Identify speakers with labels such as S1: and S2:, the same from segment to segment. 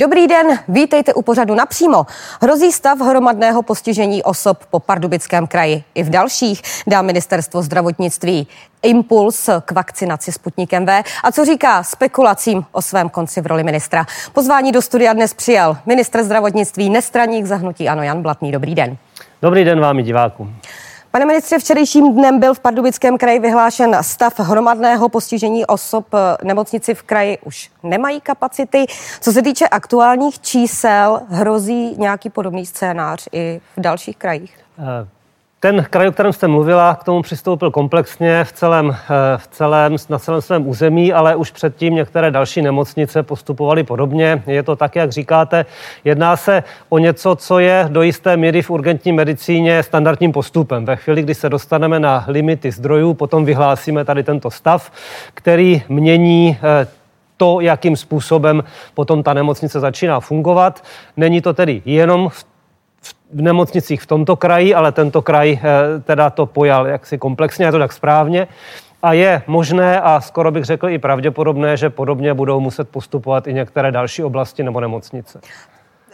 S1: Dobrý den, vítejte u pořadu napřímo. Hrozí stav hromadného postižení osob po Pardubickém kraji. I v dalších dá ministerstvo zdravotnictví impuls k vakcinaci Sputnikem V. A co říká spekulacím o svém konci v roli ministra? Pozvání do studia dnes přijal ministr zdravotnictví, nestraník zahnutí Ano Jan Blatný. Dobrý den.
S2: Dobrý den vám divákům.
S1: Pane ministře, včerejším dnem byl v Pardubickém kraji vyhlášen stav hromadného postižení osob. Nemocnici v kraji už nemají kapacity. Co se týče aktuálních čísel, hrozí nějaký podobný scénář i v dalších krajích? Uh.
S2: Ten kraj, o kterém jste mluvila, k tomu přistoupil komplexně v celém, eh, v celém, na celém svém území, ale už předtím některé další nemocnice postupovaly podobně. Je to tak, jak říkáte. Jedná se o něco, co je do jisté míry v urgentní medicíně standardním postupem. Ve chvíli, kdy se dostaneme na limity zdrojů, potom vyhlásíme tady tento stav, který mění eh, to, jakým způsobem potom ta nemocnice začíná fungovat. Není to tedy jenom v v nemocnicích v tomto kraji, ale tento kraj eh, teda to pojal jaksi komplexně, je to tak správně. A je možné a skoro bych řekl i pravděpodobné, že podobně budou muset postupovat i některé další oblasti nebo nemocnice.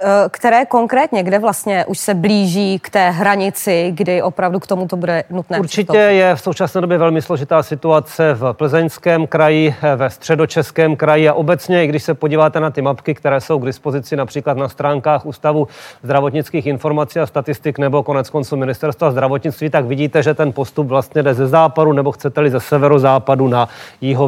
S1: Eh, které konkrétně, kde vlastně už se blíží k té hranici, kdy opravdu k tomu to bude nutné?
S2: Určitě přistoupit? je v současné době velmi složitá situace v Plzeňském kraji, eh, ve středočeském kraji a obecně, i když se podíváte na ty mapky, které jsou k dispozici například na stránkách Ústavu zdravotnických informací a statistik nebo konec konců ministerstva zdravotnictví, tak vidíte, že ten postup vlastně jde ze západu nebo chcete-li ze severozápadu na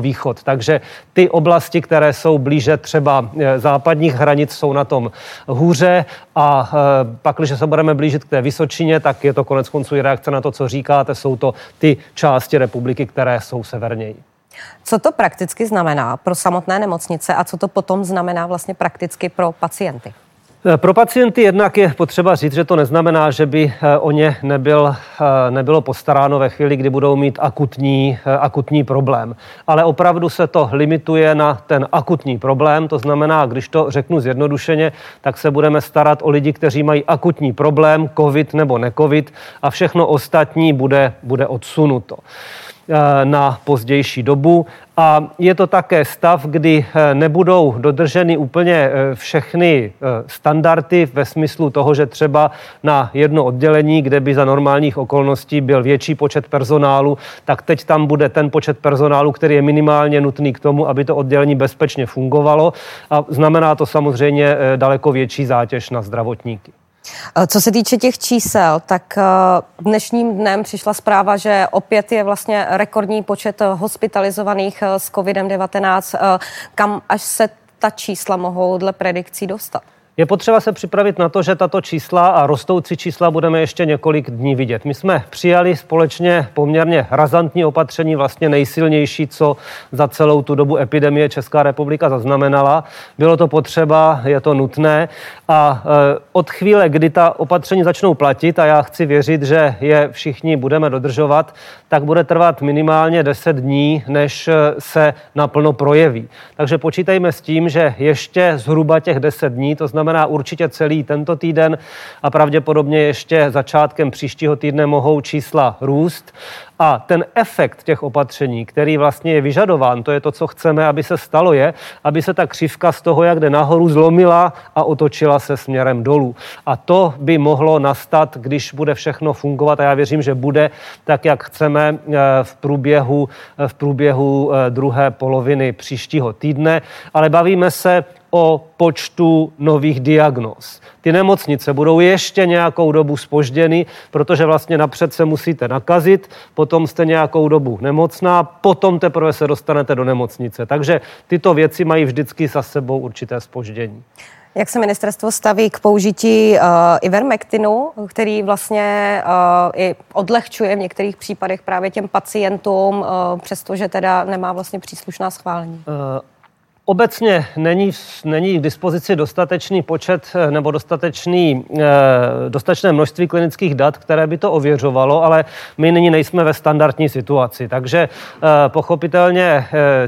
S2: východ. Takže ty oblasti, které jsou blíže třeba eh, západních hranic, jsou na tom hůře a e, pak, když se budeme blížit k té Vysočině, tak je to konec konců i reakce na to, co říkáte, jsou to ty části republiky, které jsou severněji.
S1: Co to prakticky znamená pro samotné nemocnice a co to potom znamená vlastně prakticky pro pacienty?
S2: Eh, pro pacienty jednak je potřeba říct, že to neznamená, že by eh, o ně nebyl, eh, nebylo postaráno ve chvíli, kdy budou mít akutní, akutní problém. Ale opravdu se to limituje na ten akutní problém. To znamená, když to řeknu zjednodušeně, tak se budeme starat o lidi, kteří mají akutní problém, covid nebo necovid a všechno ostatní bude, bude odsunuto na pozdější dobu a je to také stav, kdy eh, nebudou dodrženy úplně eh, všechny eh, standardy ve smyslu toho, že třeba na jedno oddělení, kde by za normálních okolností byl větší počet personálu, tak teď tam bude ten počet personálu, který je minimálně nutný k tomu, aby to oddělení bezpečně fungovalo. A znamená to samozřejmě daleko větší zátěž na zdravotníky.
S1: Eh, co se týče těch čísel, tak eh, dnešním dnem přišla zpráva, že opět je vlastně rekordní počet hospitalizovaných eh, s COVID-19. Kam až se ta čísla mohou dle predikcí dostat?
S2: Je potřeba se připravit na to, že tato čísla a rostoucí čísla budeme ještě několik dní vidět. My jsme přijali společně poměrně razantní opatření, vlastně nejsilnější, co za celou tu dobu epidemie Česká republika zaznamenala. Bylo to potřeba, je to nutné a e, od chvíle, kdy ta opatření začnou platit, a já chci věřit, že je všichni budeme dodržovat, tak bude trvat minimálně 10 dní, než e, se naplno projeví. Takže počítejme s tím, že ještě zhruba těch 10 dní, to znamená znamená určitě celý tento týden a pravděpodobně ještě začátkem příštího týdne mohou čísla růst. A ten efekt těch opatření, který vlastně je vyžadován, to je to, co chceme, aby se stalo, je, aby se ta křivka z toho, jak jde nahoru, zlomila a otočila se směrem dolů. A to by mohlo nastat, když bude všechno fungovat, a já věřím, že bude tak, jak chceme eh, v průběhu, v průběhu eh, druhé poloviny příštího týdne. Ale bavíme se o počtu nových diagnóz. Ty nemocnice budou ještě nějakou dobu spožděny, protože vlastně napřed se musíte nakazit, potom jste nějakou dobu nemocná, potom teprve se dostanete do nemocnice. Takže tyto věci mají vždycky za sebou určité spoždění.
S1: Jak se ministerstvo staví k použití uh, Ivermectinu, který vlastně uh, i odlehčuje v některých případech právě těm pacientům, uh, přestože teda nemá vlastně příslušná schválení? Uh,
S2: Obecně není, není k dispozici dostatečný počet eh, nebo dostatečný, eh, dostatečné množství klinických dat, které by to ověřovalo, ale my nyní nejsme ve standardní situaci. Takže eh, pochopitelně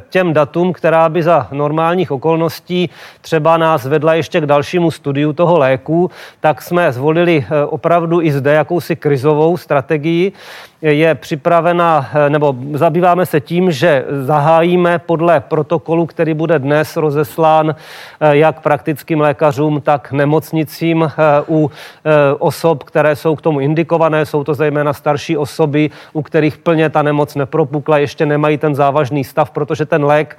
S2: těm datům, která by za normálních okolností třeba nás vedla ještě k dalšímu studiu toho léku, tak jsme zvolili opravdu i zde jakousi krizovou strategii. Je připravena, nebo zabýváme se tím, že zahájíme podle protokolu, který bude dnes rozeslán jak praktickým lékařům, tak nemocnicím u osob, které jsou k tomu indikované. Jsou to zejména starší osoby, u kterých plně ta nemoc nepropukla, ještě nemají ten závažný stav, protože ten lék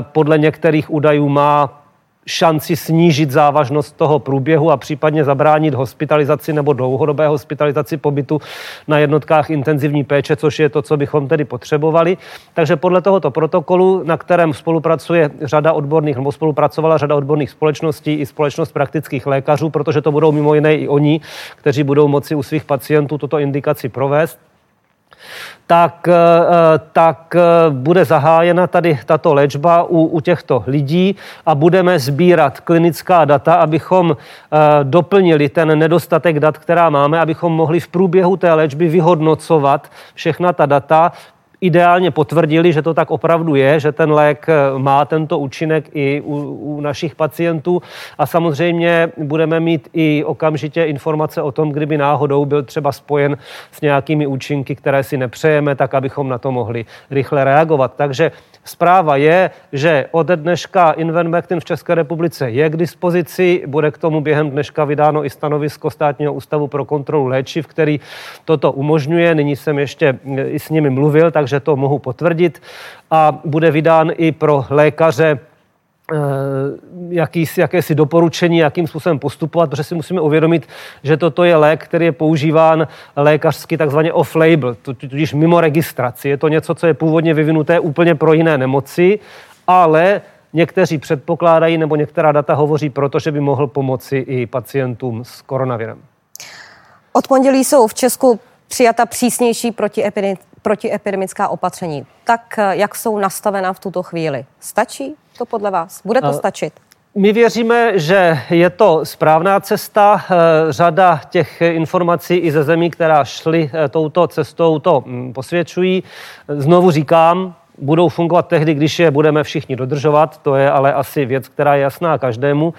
S2: podle některých údajů má šanci snížit závažnost toho průběhu a případně zabránit hospitalizaci nebo dlouhodobé hospitalizaci pobytu na jednotkách intenzivní péče, což je to, co bychom tedy potřebovali. Takže podle tohoto protokolu, na kterém spolupracuje řada odborných, nebo spolupracovala řada odborných společností i společnost praktických lékařů, protože to budou mimo jiné i oni, kteří budou moci u svých pacientů tuto indikaci provést, tak, eh, tak eh, bude zahájena tady tato léčba u, u těchto lidí a budeme sbírat klinická data, abychom eh, doplnili ten nedostatek dat, která máme, abychom mohli v průběhu té léčby vyhodnocovat všechna ta data, ideálně potvrdili, že to tak opravdu je, že ten lék eh, má tento účinek i u, u našich pacientů a samozřejmě budeme mít i okamžitě informace o tom, kdyby náhodou byl třeba spojen s nějakými účinky, které si nepřejeme, tak abychom na to mohli rychle reagovat. Takže Zpráva je, že od dneška Invenmectin v České republice je k dispozici. Bude k tomu během dneška vydáno i stanovisko Státního ústavu pro kontrolu léčiv, který toto umožňuje. Nyní jsem ještě i s nimi mluvil, takže to mohu potvrdit. A bude vydán i pro lékaře Eh, jakýsi, jakési doporučení, jakým způsobem postupovat, protože si musíme uvědomit, že toto je lék, který je používán lékařsky takzvaně off-label, tudíž mimo registraci. Je to něco, co je původně vyvinuté úplně pro jiné nemoci, ale někteří předpokládají nebo některá data hovoří proto, že by mohl pomoci i pacientům s koronavirem.
S1: Od pondělí jsou v Česku přijata přísnější protiepidemická opatření. Tak jak jsou nastavena v tuto chvíli? Stačí? To podle vás? Bude to stačit?
S2: My věříme, že je to správná cesta. Eh, řada těch informací i ze zemí, která šly eh, touto cestou, to mm, posvědčují. Znovu říkám, budou fungovat tehdy, když je budeme všichni dodržovat. To je ale asi věc, která je jasná každému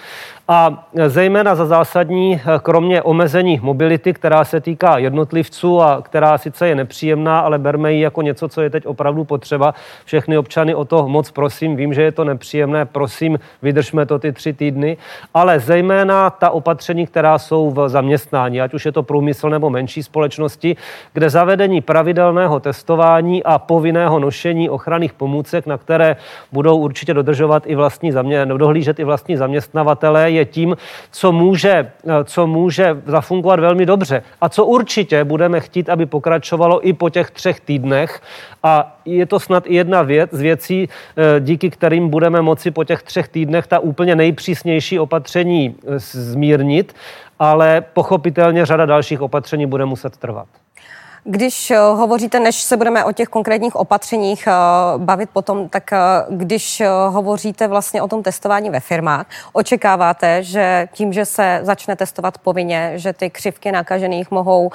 S2: a zejména za zásadní, kromě omezení mobility, která se týká jednotlivců a která sice je nepříjemná, ale berme ji jako něco, co je teď opravdu potřeba. Všechny občany o to moc prosím, vím, že je to nepříjemné, prosím, vydržme to ty tři týdny, ale zejména ta opatření, která jsou v zaměstnání, ať už je to průmysl nebo menší společnosti, kde zavedení pravidelného testování a povinného nošení ochranných pomůcek, na které budou určitě dodržovat i vlastní zamě, dohlížet i vlastní zaměstnavatele, je tím, co může, eh, co může zafungovat velmi dobře a co určitě budeme chtít, aby pokračovalo i po těch třech týdnech. A je to snad i jedna věc z věcí, eh, díky kterým budeme moci po těch třech týdnech ta úplně nejpřísnější opatření eh, zmírnit, ale pochopitelně řada dalších opatření bude muset trvat.
S1: Když eh, hovoříte, než se budeme o těch konkrétních opatřeních eh, bavit potom, tak eh, když hovoříte vlastně o tom testování ve firmách, očekáváte, že tím, že se začne testovat povinně, že ty křivky nakažených mohou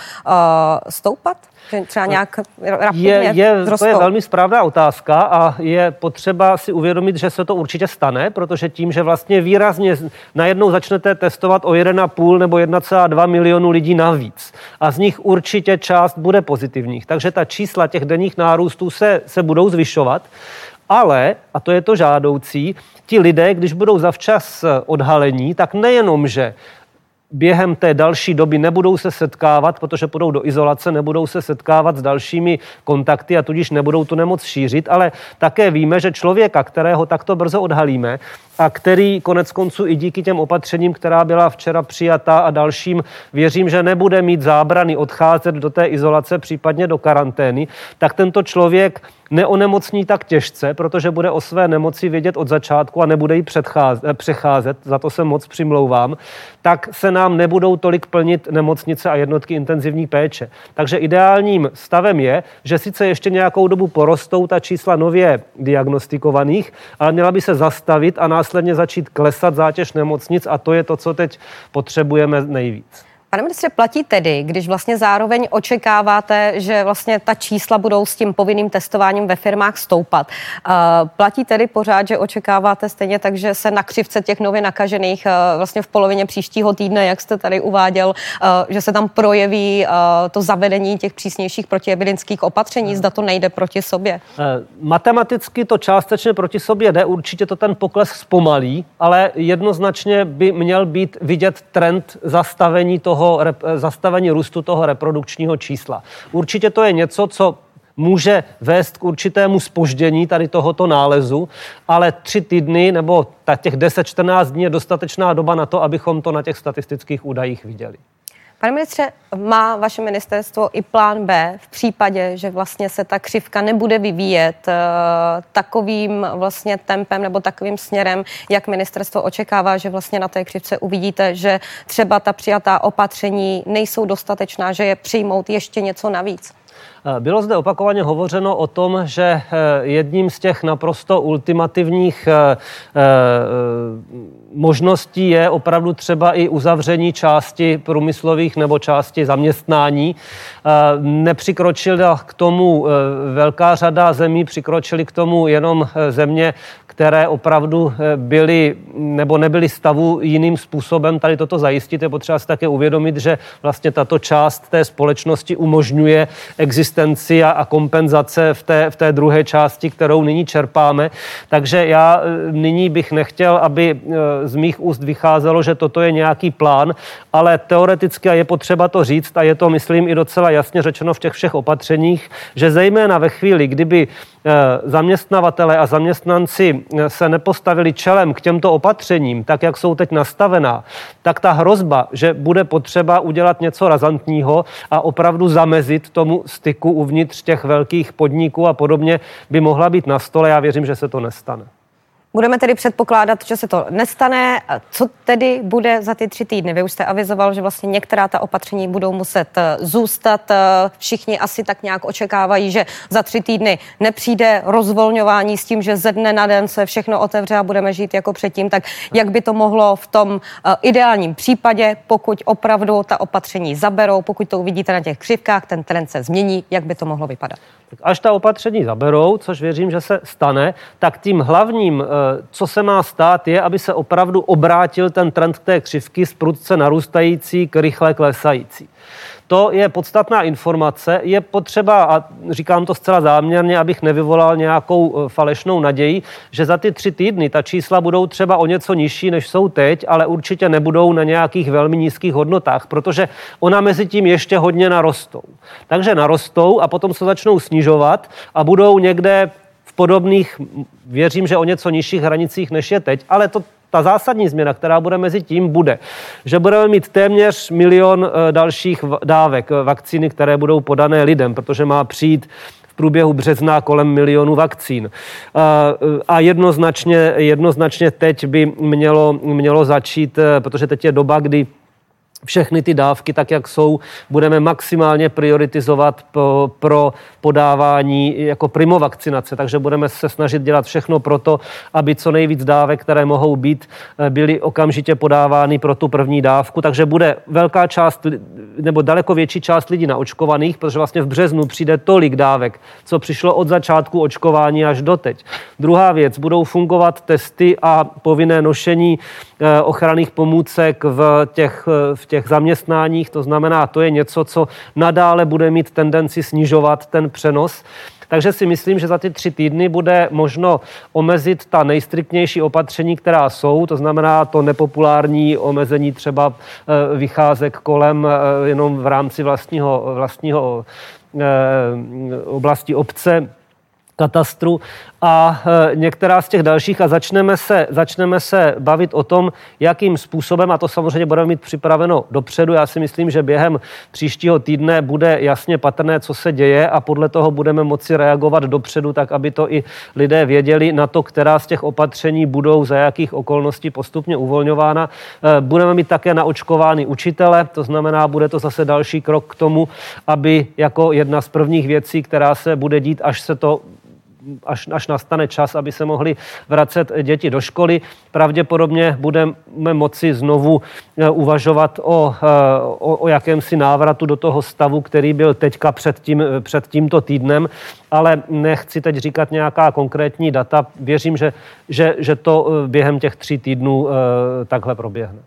S1: stoupat? Že třeba nějak rapidně
S2: je, je, To je velmi správná otázka a je potřeba si uvědomit, že se to určitě stane, protože tím, že vlastně výrazně najednou začnete testovat o 1,5 nebo 1,2 milionu lidí navíc a z nich určitě část bude pozitivních. Takže ta čísla těch denních nárůstů se, se budou zvyšovat. Ale, a to je to žádoucí, ti lidé, když budou zavčas odhalení, tak nejenom, že během té další doby nebudou se setkávat, protože půjdou do izolace, nebudou se setkávat s dalšími kontakty a tudíž nebudou tu nemoc šířit, ale také víme, že člověka, kterého takto brzo odhalíme a který konec konců i díky těm opatřením, která byla včera přijata a dalším, věřím, že nebude mít zábrany odcházet do té izolace, případně do karantény, tak tento člověk neonemocní tak těžce, protože bude o své nemoci vědět od začátku a nebude ji přecházet, za to se moc přimlouvám, tak se nám nebudou tolik plnit nemocnice a jednotky intenzivní péče. Takže ideálním stavem je, že sice ještě nějakou dobu porostou ta čísla nově diagnostikovaných, ale měla by se zastavit a následně začít klesat zátěž nemocnic a to je to, co teď potřebujeme nejvíc.
S1: Pane ministře, platí tedy, když vlastně zároveň očekáváte, že vlastně ta čísla budou s tím povinným testováním ve firmách stoupat. Uh, platí tedy pořád, že očekáváte stejně tak, že se na křivce těch nově nakažených uh, vlastně v polovině příštího týdne, jak jste tady uváděl, uh, že se tam projeví to zavedení těch přísnějších protievidinských opatření, zda to nejde proti sobě?
S2: Matematicky to částečně proti sobě jde, určitě to ten pokles zpomalí, ale jednoznačně by měl být vidět trend zastavení toho toho zastavení růstu toho reprodukčního čísla. Určitě to je něco, co může vést k určitému spoždění tady tohoto nálezu, ale tři týdny nebo těch 10-14 dní je dostatečná doba na to, abychom to na těch statistických údajích viděli.
S1: Pane ministře, má vaše ministerstvo i plán B v případě, že vlastně se ta křivka nebude vyvíjet uh, takovým vlastně tempem nebo takovým směrem, jak ministerstvo očekává, že vlastně na té křivce uvidíte, že třeba ta přijatá opatření nejsou dostatečná, že je přijmout ještě něco navíc?
S2: Eh, bylo zde opakovaně hovořeno o tom, že eh, jedním z těch naprosto ultimativních eh, možností je opravdu třeba i uzavření části průmyslových nebo části zaměstnání. Nepřikročila k tomu velká řada zemí, přikročili k tomu jenom země, které opravdu byly nebo nebyly stavu jiným způsobem tady toto zajistit. Je potřeba si také uvědomit, že vlastně tato část té společnosti umožňuje existenci a, a kompenzace v té, v té druhé části, kterou nyní čerpáme. Takže já e, nyní bych nechtěl, aby e, z mých úst vycházelo, že toto je nějaký plán, ale teoreticky je potřeba to říct a je to, myslím, i docela jasně řečeno v těch všech opatřeních, že zejména ve chvíli, kdyby zaměstnavatele a zaměstnanci eh, se nepostavili čelem k těmto opatřením, tak jak jsou teď nastavená, tak ta hrozba, že bude potřeba udělat něco razantního a opravdu zamezit tomu styku uvnitř těch velkých podniků a podobně, by mohla být na stole. Já věřím, že se to nestane.
S1: Budeme tedy předpokládat, že se to nestane. Co tedy bude za ty tři týdny? Vy už jste avizoval, že vlastně některá ta opatření budou muset eh, zůstat. Eh, všichni asi tak nějak očekávají, že za tři týdny nepřijde rozvolňování s tím, že ze dne na den se všechno otevře a budeme žít jako předtím. Tak jak by to mohlo v tom eh, ideálním případě, pokud opravdu ta opatření zaberou, pokud to uvidíte na těch křivkách, ten trend se změní, jak by to mohlo vypadat?
S2: Tak až ta opatření zaberou, což věřím, že se stane, tak tím hlavním, eh, co se má stát, je, aby se opravdu obrátil ten trend té křivky z prudce narůstající k rychle klesající. To je podstatná informace. Je potřeba, a říkám to zcela záměrně, abych nevyvolal nějakou e, falešnou naději, že za ty tři týdny ta čísla budou třeba o něco nižší, než jsou teď, ale určitě nebudou na nějakých velmi nízkých hodnotách, protože ona mezi tím ještě hodně narostou. Takže narostou a potom se začnou snižovat a budou někde v podobných, věřím, že o něco nižších hranicích, než je teď, ale to ta zásadní změna, která bude mezi tím, bude, že budeme mít téměř milion eh, dalších dávek eh, vakcíny, které budou podané lidem, protože má přijít v průběhu března kolem milionu vakcín. Eh, a jednoznačně, jednoznačně teď by mělo, mělo začít, protože teď je doba, kdy všechny ty dávky, tak jak jsou, budeme maximálně prioritizovat pro, pro podávání jako primovakcinace. Takže budeme se snažit dělat všechno pro to, aby co nejvíc dávek, které mohou být, eh, byly okamžitě podávány pro tu první dávku. Takže bude velká část nebo daleko větší část lidí naočkovaných, protože vlastně v březnu přijde tolik dávek, co přišlo od začátku očkování až doteď. Druhá věc, budou fungovat testy a povinné nošení ochranných pomůcek v těch, eh, v těch zaměstnáních. To znamená, to je něco, co nadále bude mít tendenci snižovat ten přenos. Takže si myslím, že za ty tři týdny bude možno omezit ta nejstriktnější opatření, která jsou, to znamená to nepopulární omezení třeba eh, vycházek kolem eh, jenom v rámci vlastního, vlastního eh, oblasti obce katastru a e, některá z těch dalších a začneme se, začneme se bavit o tom, jakým způsobem, a to samozřejmě budeme mít připraveno dopředu. Já si myslím, že během příštího týdne bude jasně patrné, co se děje a podle toho budeme moci reagovat dopředu, tak aby to i lidé věděli na to, která z těch opatření budou za jakých okolností postupně uvolňována. E, budeme mít také naočkovány učitele, to znamená, bude to zase další krok k tomu, aby jako jedna z prvních věcí, která se bude dít, až se to až, až nastane čas, aby se mohli vracet děti do školy. Pravděpodobně budeme moci znovu eh, uvažovat o, eh, o, o jakémsi návratu do toho stavu, který byl teďka před, tím, před tímto týdnem, ale nechci teď říkat nějaká konkrétní data. Věřím, že, že, že to během těch tří týdnů takhle proběhne.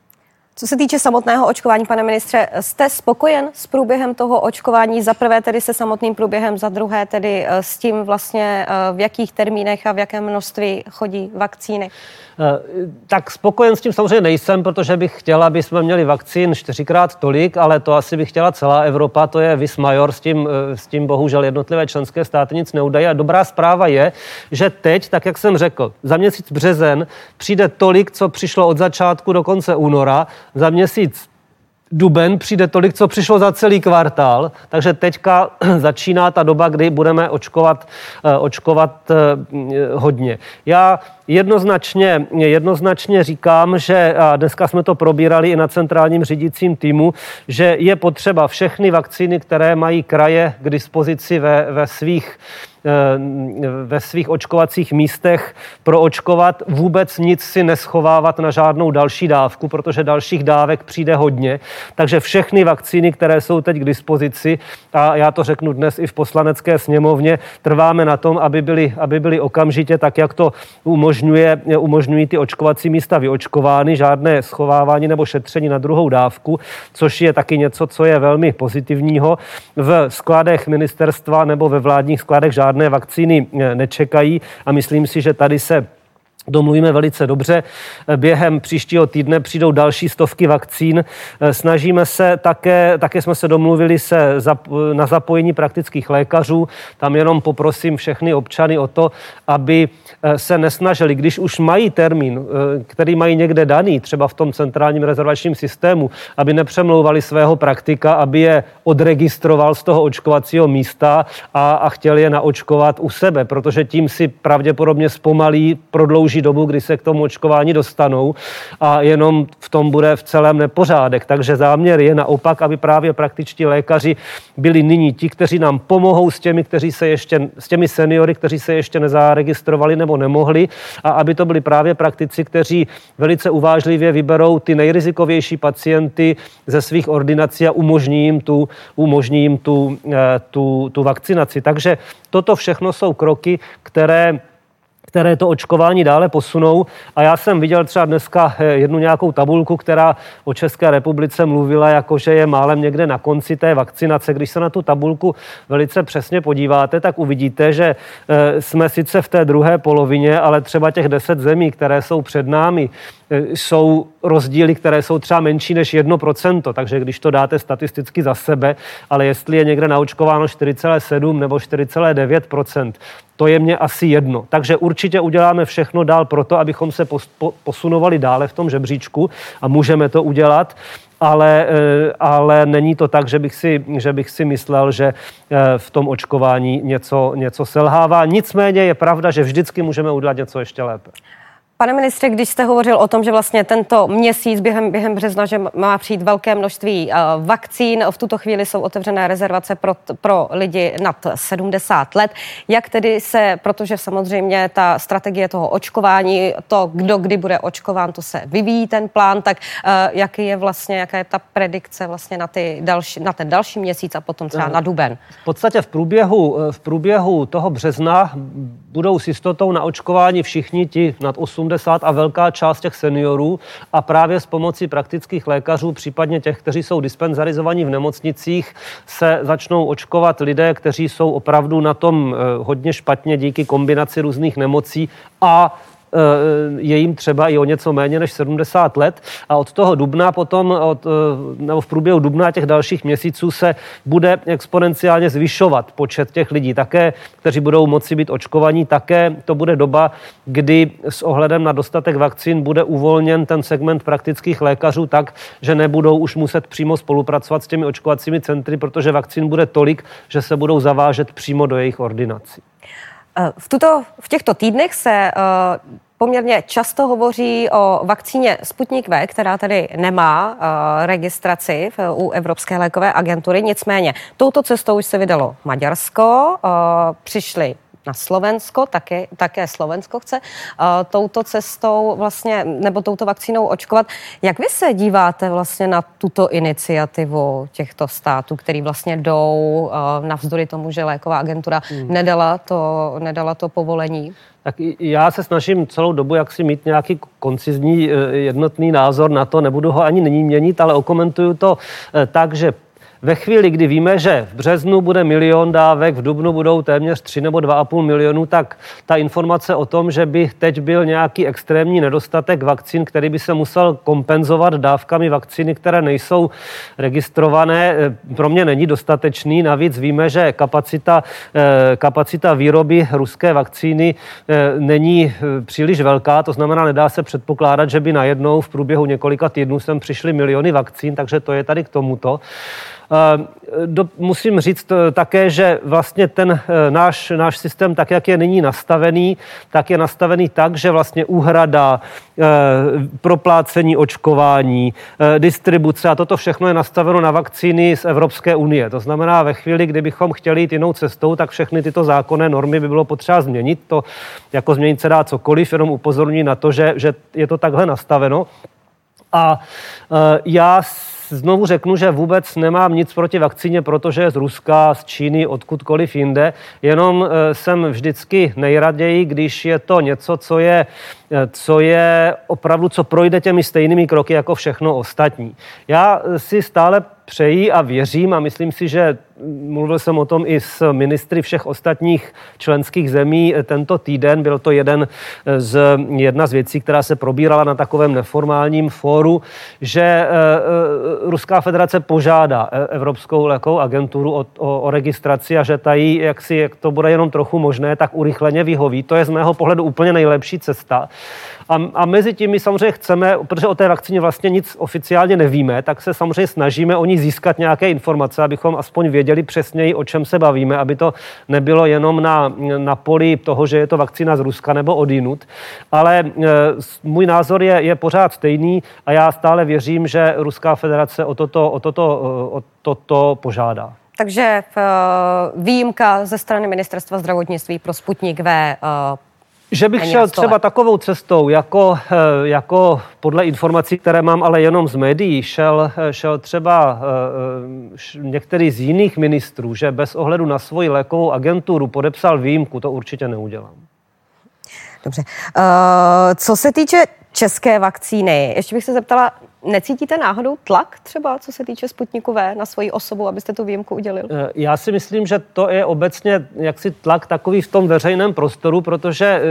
S1: Co se týče samotného očkování, pane ministře, jste spokojen s průběhem toho očkování? Za prvé tedy se samotným průběhem, za druhé tedy eh, s tím vlastně, eh, v jakých termínech a v jakém množství chodí vakcíny?
S2: Eh, tak spokojen s tím samozřejmě nejsem, protože bych chtěla, aby jsme měli vakcín čtyřikrát tolik, ale to asi by chtěla celá Evropa, to je vis major, s tím, s tím bohužel jednotlivé členské státy nic neudají. A dobrá zpráva je, že teď, tak jak jsem řekl, za měsíc březen přijde tolik, co přišlo od začátku do konce února, za měsíc duben přijde tolik, co přišlo za celý kvartál, takže teďka začíná ta doba, kdy budeme očkovat, eh, očkovat eh, hodně. Já jednoznačně, jednoznačně říkám, že a dneska jsme to probírali i na centrálním řídícím týmu, že je potřeba všechny vakcíny, které mají kraje k dispozici ve, ve svých ve svých očkovacích místech proočkovat, vůbec nic si neschovávat na žádnou další dávku, protože dalších dávek přijde hodně. Takže všechny vakcíny, které jsou teď k dispozici, a já to řeknu dnes i v poslanecké sněmovně, trváme na tom, aby byly, aby byly okamžitě, tak jak to umožňuje, umožňují ty očkovací místa vyočkovány, žádné schovávání nebo šetření na druhou dávku, což je taky něco, co je velmi pozitivního. V skladech ministerstva nebo ve vládních skladech žádné žádné vakcíny eh, nečekají. A myslím si, že tady se domluvíme velice dobře. Během příštího týdne přijdou další stovky vakcín. Snažíme se také, také jsme se domluvili se na zapojení praktických lékařů. Tam jenom poprosím všechny občany o to, aby eh, se nesnažili, když už mají termín, eh, který mají někde daný, třeba v tom centrálním rezervačním systému, aby nepřemlouvali svého praktika, aby je odregistroval z toho očkovacího místa a, a chtěl je naočkovat u sebe, protože tím si pravděpodobně zpomalí, prodlouží dlouhší dobu, kdy se k tomu očkování dostanou a jenom v tom bude v celém nepořádek. Takže záměr je naopak, aby právě praktičtí lékaři byli nyní ti, kteří nám pomohou s těmi, kteří se ještě, s těmi seniory, kteří se ještě nezaregistrovali nebo nemohli a aby to byli právě praktici, kteří velice uvážlivě vyberou ty nejrizikovější pacienty ze svých ordinací a umožní jim tu, umožní jim tu, eh, tu, tu vakcinaci. Takže toto všechno jsou kroky, které které to očkování dále posunou. A já jsem viděl třeba dneska eh, jednu nějakou tabulku, která o České republice mluvila, jako že je málem někde na konci té vakcinace. Když se na tu tabulku velice přesně podíváte, tak uvidíte, že eh, jsme sice v té druhé polovině, ale třeba těch deset zemí, které jsou před námi, jsou rozdíly, které jsou třeba menší než 1%, takže když to dáte statisticky za sebe, ale jestli je někde naočkováno 4,7 nebo 4,9%, to je mně asi jedno. Takže určitě uděláme všechno dál pro to, abychom se posunovali dále v tom žebříčku a můžeme to udělat ale, eh, ale není to tak, že bych, si, že bych si myslel, že eh, v tom očkování něco, něco selhává. Nicméně je pravda, že vždycky můžeme udělat něco ještě lépe.
S1: Pane ministře, když jste hovořil o tom, že vlastně tento měsíc během, během března, že má přijít velké množství uh, vakcín, v tuto chvíli jsou otevřené rezervace pro, pro lidi nad 70 let. Jak tedy se, protože samozřejmě ta strategie toho očkování, to, kdo kdy bude očkován, to se vyvíjí ten plán, tak uh, jaký je vlastně, jaká je ta predikce vlastně na, ty další, na ten další měsíc a potom třeba na duben?
S2: V podstatě v průběhu, v průběhu toho března budou s jistotou na očkování všichni ti nad 80 a velká část těch seniorů a právě s pomocí praktických lékařů, případně těch, kteří jsou dispenzarizovaní v nemocnicích, se začnou očkovat lidé, kteří jsou opravdu na tom eh, hodně špatně díky kombinaci různých nemocí a je jim třeba i o něco méně než 70 let a od toho dubna potom, od, eh, nebo v průběhu dubna těch dalších měsíců se bude exponenciálně zvyšovat počet těch lidí, také, kteří budou moci být očkovaní, také to bude doba, kdy s ohledem na dostatek vakcín bude uvolněn ten segment praktických lékařů tak, že nebudou už muset přímo spolupracovat s těmi očkovacími centry, protože vakcín bude tolik, že se budou zavážet přímo do jejich ordinací.
S1: Eh, v, tuto, v těchto týdnech se uh, poměrně často hovoří o vakcíně Sputnik V, která tedy nemá uh, registraci u Evropské lékové agentury. Nicméně touto cestou už se vydalo Maďarsko, přišly na Slovensko, také, také Slovensko chce uh, touto cestou vlastně, nebo touto vakcínou očkovat. Jak vy se díváte vlastně na tuto iniciativu těchto států, který vlastně jdou uh, navzdory tomu, že léková agentura hmm. nedala, to, nedala to povolení?
S2: Tak já se snažím celou dobu jak si mít nějaký koncizní eh, jednotný názor na to, nebudu ho ani nyní měnit, ale okomentuju to tak, že ve chvíli, kdy víme, že v březnu bude milion dávek, v dubnu budou téměř 3 nebo 2,5 milionu, tak ta informace o tom, že by teď byl nějaký extrémní nedostatek vakcín, který by se musel kompenzovat dávkami vakcíny, které nejsou registrované, eh, pro mě není dostatečný. Navíc víme, že kapacita, eh, kapacita výroby ruské vakcíny eh, není příliš velká, to znamená, nedá se předpokládat, že by najednou v průběhu několika týdnů sem přišly miliony vakcín, takže to je tady k tomuto. Do, musím říct eh, také, že vlastně ten eh, náš, náš systém, tak jak je nyní nastavený, tak je nastavený tak, že vlastně úhrada, eh, proplácení očkování, distribuce a toto všechno je nastaveno na vakcíny z Evropské unie. To znamená, ve chvíli, kdybychom chtěli jít jinou cestou, tak všechny tyto zákonné normy by bylo potřeba změnit. To jako změnit se dá cokoliv, jenom upozorní na to, že, že je to takhle nastaveno. A já znovu řeknu, že vůbec nemám nic proti vakcíně, protože je z Ruska, z Číny, odkudkoliv jinde. Jenom eh, jsem vždycky nejraději, když je to něco, co je, eh, co je opravdu, co projde těmi stejnými kroky jako všechno ostatní. Já eh, si stále přejí a věřím a myslím si, že mluvil jsem o tom i s ministry všech ostatních členských zemí tento týden. Byl to jeden z, jedna z věcí, která se probírala na takovém neformálním fóru, že e, e, Ruská federace požádá Evropskou lékovou agenturu o, o, o registraci a že tají, jak, si, jak to bude jenom trochu možné, tak urychleně vyhoví. To je z mého pohledu úplně nejlepší cesta. A, a mezi tím my samozřejmě chceme, protože o té vakcíně vlastně nic oficiálně nevíme, tak se samozřejmě snažíme o ní získat nějaké informace, abychom aspoň věděli přesněji, o čem se bavíme, aby to nebylo jenom na, na poli toho, že je to vakcína z Ruska nebo odinut. Ale e, můj názor je, je pořád stejný a já stále věřím, že Ruská federace o toto, o toto, o toto požádá.
S1: Takže e, výjimka ze strany Ministerstva zdravotnictví pro Sputnik V e,
S2: že bych šel třeba takovou cestou, jako, eh, jako podle informací, které mám ale jenom z médií, šel, eh, šel třeba eh, některý z jiných ministrů, že bez ohledu na svoji lékovou agenturu podepsal výjimku, to určitě neudělám.
S1: Dobře. Uh, co se týče české vakcíny, ještě bych se zeptala, Necítíte náhodou tlak třeba, co se týče Sputniku V na svoji osobu, abyste tu výjimku udělil?
S2: Eh, já si myslím, že to je obecně jaksi tlak takový v tom veřejném prostoru, protože eh,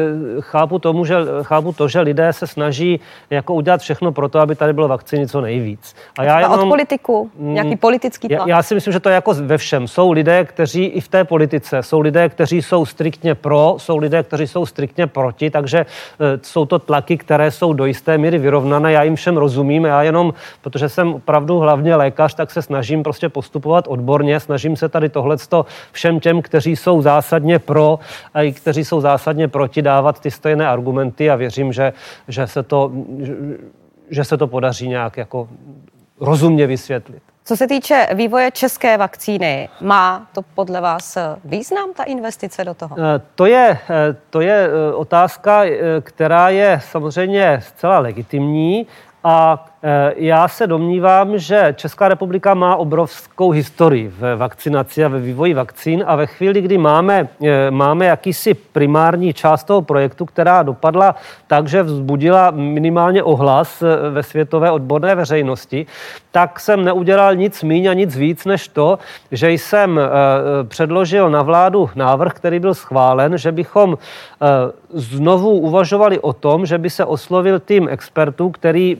S2: chápu, tomu, že, chápu to, že lidé se snaží jako udělat všechno pro to, aby tady bylo vakcíny co nejvíc.
S1: A já jenom, od politiku? Mm, nějaký politický tlak?
S2: Já, já si myslím, že to je jako ve všem. Jsou lidé, kteří i v té politice, jsou lidé, kteří jsou striktně pro, jsou lidé, kteří jsou striktně proti, takže eh, jsou to tlaky, které jsou do jisté míry vyrovnané. Já jim všem rozumím, já jenom, protože jsem opravdu hlavně lékař, tak se snažím prostě postupovat odborně, snažím se tady tohleto všem těm, kteří jsou zásadně pro a i kteří jsou zásadně proti dávat ty stejné argumenty a věřím, že, že, se, to, že se to podaří nějak jako rozumně vysvětlit.
S1: Co se týče vývoje české vakcíny, má to podle vás význam, ta investice do toho?
S2: Eh, to je, eh, to je eh, otázka, která je samozřejmě zcela legitimní a já se domnívám, že Česká republika má obrovskou historii v vakcinaci a ve vývoji vakcín a ve chvíli, kdy máme, eh, máme jakýsi primární část toho projektu, která dopadla tak, že vzbudila minimálně ohlas eh, ve světové odborné veřejnosti, tak jsem neudělal nic míň a nic víc než to, že jsem předložil na vládu návrh, který byl schválen, že bychom znovu uvažovali o tom, že by se oslovil tým expertů, který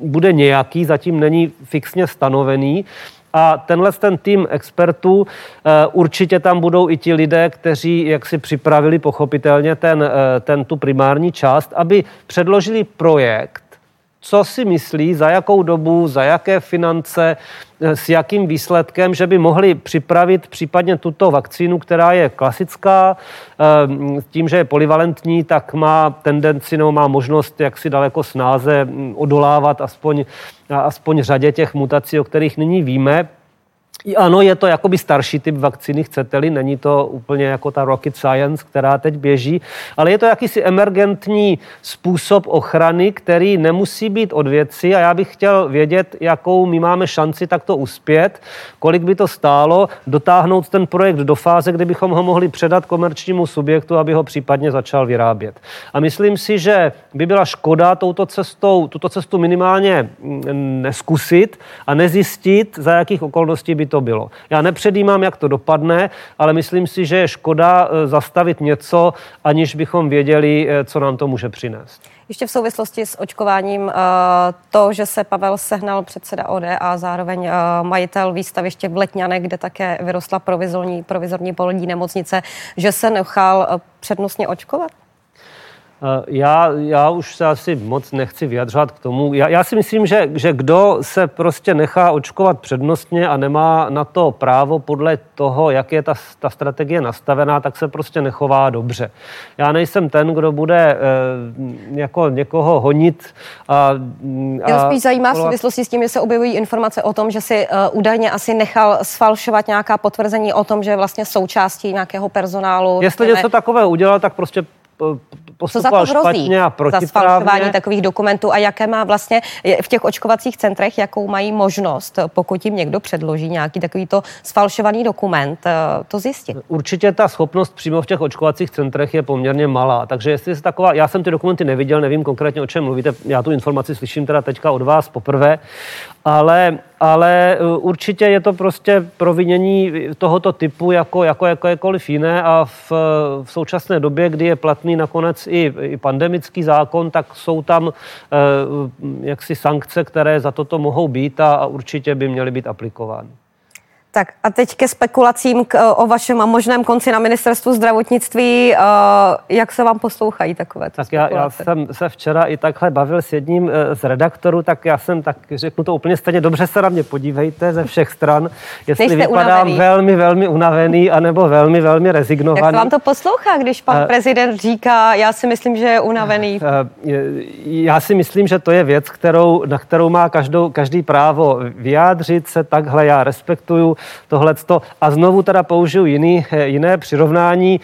S2: bude nějaký, zatím není fixně stanovený. A tenhle ten tým expertů, eh, určitě tam budou i ti lidé, kteří jak si připravili pochopitelně ten, eh, ten tu primární část, aby předložili projekt, co si myslí, za jakou dobu, za jaké finance, s jakým výsledkem, že by mohli připravit případně tuto vakcínu, která je klasická, eh, tím, že je polivalentní, tak má tendenci nebo má možnost jak si daleko snáze hm, odolávat aspoň, aspoň řadě těch mutací, o kterých nyní víme. Ano, je to jakoby starší typ vakcíny, chcete-li, není to úplně jako ta rocket science, která teď běží, ale je to jakýsi emergentní způsob ochrany, který nemusí být od věci a já bych chtěl vědět, jakou my máme šanci takto uspět, kolik by to stálo, dotáhnout ten projekt do fáze, kdy bychom ho mohli předat komerčnímu subjektu, aby ho případně začal vyrábět. A myslím si, že by byla škoda touto cestou, tuto cestu minimálně mm, neskusit a nezjistit, za jakých okolností by to bylo. Já nepředjímám, jak to dopadne, ale myslím si, že je škoda eh, zastavit něco, aniž bychom věděli, eh, co nám to může přinést.
S1: Ještě v souvislosti s očkováním eh, to, že se Pavel Sehnal, předseda OD a zároveň majitel výstaviště v Letňane, kde také vyrostla provizorní, provizorní polní nemocnice, že se nechal přednostně očkovat?
S2: Eh, já, já už se asi moc nechci vyjadřovat k tomu. Já, já si myslím, že, že kdo se prostě nechá očkovat přednostně a nemá na to právo podle toho, jak je ta, ta strategie nastavená, tak se prostě nechová dobře. Já nejsem ten, kdo bude eh, jako někoho honit. A,
S1: a Mě spíš zajímá v souvislosti s tím, že se objevují informace o tom, že si uh, údajně asi nechal sfalšovat nějaká potvrzení o tom, že je vlastně součástí nějakého personálu.
S2: Jestli něco takového udělal, tak prostě postupoval
S1: Co za to hrozí
S2: a
S1: za sfalšování takových dokumentů a jaké má vlastně v těch očkovacích centrech, jakou mají možnost, pokud jim někdo předloží nějaký takovýto sfalšovaný dokument, eh, to zjistit?
S2: Určitě ta schopnost přímo v těch očkovacích centrech je poměrně malá, takže jestli se taková, já jsem ty dokumenty neviděl, nevím konkrétně o čem mluvíte, já tu informaci slyším teda teďka od vás poprvé, ale, ale e, určitě je to prostě provinění tohoto typu jako, jako jakékoliv jiné a v, v současné době, kdy je platný nakonec i, i pandemický zákon, tak jsou tam eh, jaksi sankce, které za toto mohou být a, a určitě by měly být aplikovány.
S1: Tak a teď ke spekulacím k, o vašem možném konci na ministerstvu zdravotnictví. Uh, jak se vám poslouchají takové
S2: Tak já, já jsem se včera i takhle bavil s jedním uh, z redaktorů, tak já jsem tak řeknu to úplně stejně, dobře se na mě podívejte ze všech stran, jestli Nejste vypadám unavený. velmi, velmi unavený, anebo velmi, velmi rezignovaný. Jak
S1: vám to poslouchá, když pan uh, prezident říká, já si myslím, že je unavený? Uh,
S2: já si myslím, že to je věc, kterou, na kterou má každou, každý právo vyjádřit se takhle, já respektuju tohleto. A znovu teda použiju jiný, jiné přirovnání.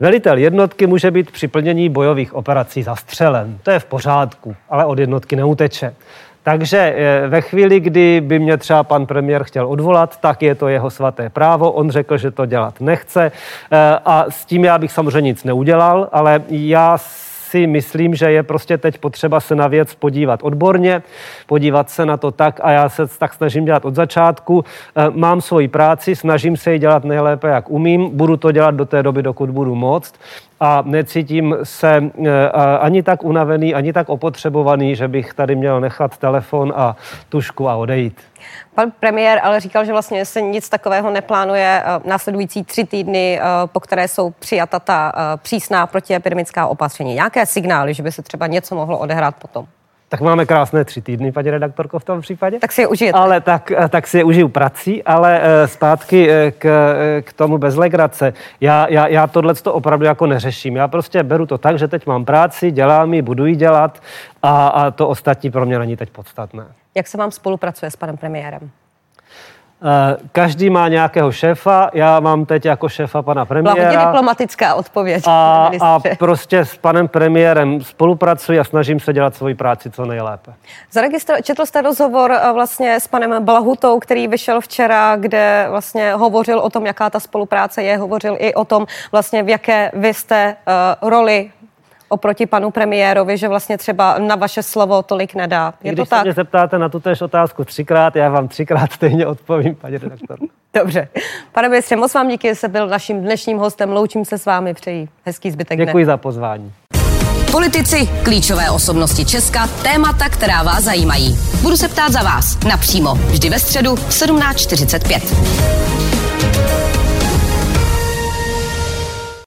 S2: Velitel jednotky může být při plnění bojových operací zastřelen. To je v pořádku, ale od jednotky neuteče. Takže e, ve chvíli, kdy by mě třeba pan premiér chtěl odvolat, tak je to jeho svaté právo. On řekl, že to dělat nechce a s tím já bych samozřejmě nic neudělal, ale já si myslím, že je prostě teď potřeba se na věc podívat odborně, podívat se na to tak a já se tak snažím dělat od začátku. Eh, mám svoji práci, snažím se ji dělat nejlépe, jak umím, budu to dělat do té doby, dokud budu moct a necítím se eh, ani tak unavený, ani tak opotřebovaný, že bych tady měl nechat telefon a tušku a odejít.
S1: Pan premiér ale říkal, že vlastně se nic takového neplánuje eh, následující tři týdny, eh, po které jsou přijata ta přísná protiepidemická opatření. Jaké signály, že by se třeba něco mohlo odehrát potom?
S2: Tak máme krásné tři týdny, paní redaktorko, v tom případě.
S1: Tak si je užijete.
S2: Ale tak, tak si je užiju prací, ale uh, zpátky uh, k, k tomu bez legrace. Já, já, já tohle to opravdu jako neřeším. Já prostě beru to tak, že teď mám práci, dělám ji, budu ji dělat a, a to ostatní pro mě není teď podstatné.
S1: Jak se vám spolupracuje s panem premiérem?
S2: Eh, každý má nějakého šéfa, já mám teď jako šéfa pana premiéra. Byla
S1: hodně diplomatická odpověď.
S2: A, a prostě s panem premiérem spolupracuji a snažím se dělat svoji práci co nejlépe.
S1: Zaregistro, četl jste rozhovor eh, vlastně s panem Blahutou, který vyšel včera, kde vlastně hovořil o tom, jaká ta spolupráce je, hovořil i o tom, vlastně v jaké vy jste uh, roli oproti panu premiérovi, že vlastně třeba na vaše slovo tolik nedá.
S2: Je Když to tak? se mě zeptáte na tu též otázku třikrát, já vám třikrát stejně odpovím, paní redaktor.
S1: Dobře. Pane ministře, moc vám díky, že jste byl naším dnešním hostem. Loučím se s vámi, přeji hezký zbytek
S2: Děkuji dne. za pozvání.
S3: Politici, klíčové osobnosti Česka, témata, která vás zajímají. Budu se ptát za vás napřímo, vždy ve středu v 17.45.